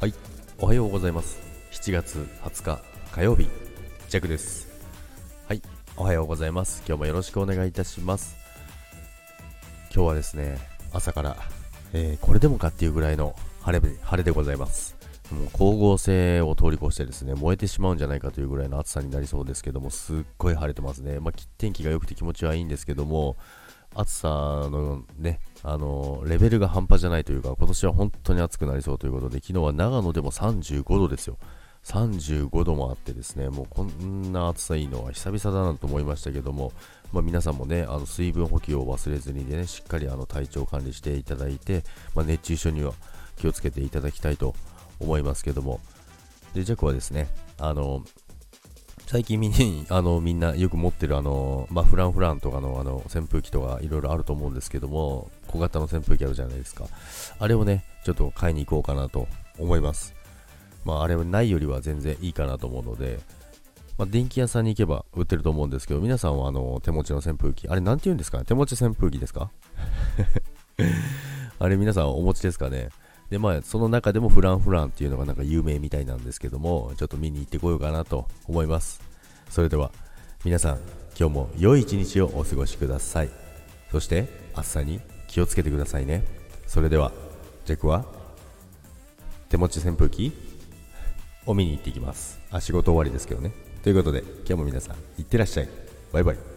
はい。おはようございます。7月20日火曜日。ジャックです。はい。おはようございます。今日もよろしくお願いいたします。今日はですね朝から、えー、これでもかっていうぐらいの晴れ晴れでございます。もう光合成を通り越してですね燃えてしまうんじゃないかというぐらいの暑さになりそうですけどもすっごい晴れてますね、まあ、天気が良くて気持ちはいいんですけども暑さのね、あのレベルが半端じゃないというか、今年は本当に暑くなりそうということで、昨日は長野でも35度ですよ。35度もあってですね、もうこんな暑さいいのは久々だなと思いましたけども、まあ、皆さんもね、あの水分補給を忘れずにね、しっかりあの体調管理していただいて、まあ、熱中症には気をつけていただきたいと思いますけども、で、ジャックはですね、あの、最近みんなあのみんなよく持ってるあの、まあ、フランフランとかのあの扇風機とかいろいろあると思うんですけども小型の扇風機あるじゃないですか。あれをねちょっと買いに行こうかなと思います。まああれはないよりは全然いいかなと思うのでまあ、電気屋さんに行けば売ってると思うんですけど皆さんはあの手持ちの扇風機あれなんて言うんですかね？手持ち扇風機ですか？あれ皆さんお持ちですかね？で、まあ、その中でもフランフランっていうのがなんか有名みたいなんですけども、ちょっと見に行ってこようかなと思います。それでは、皆さん、今日も良い一日をお過ごしください。そして、暑さに気をつけてくださいね。それでは、ジェクは、手持ち扇風機を見に行ってきます。あ、仕事終わりですけどね。ということで、今日も皆さん、いってらっしゃい。バイバイ。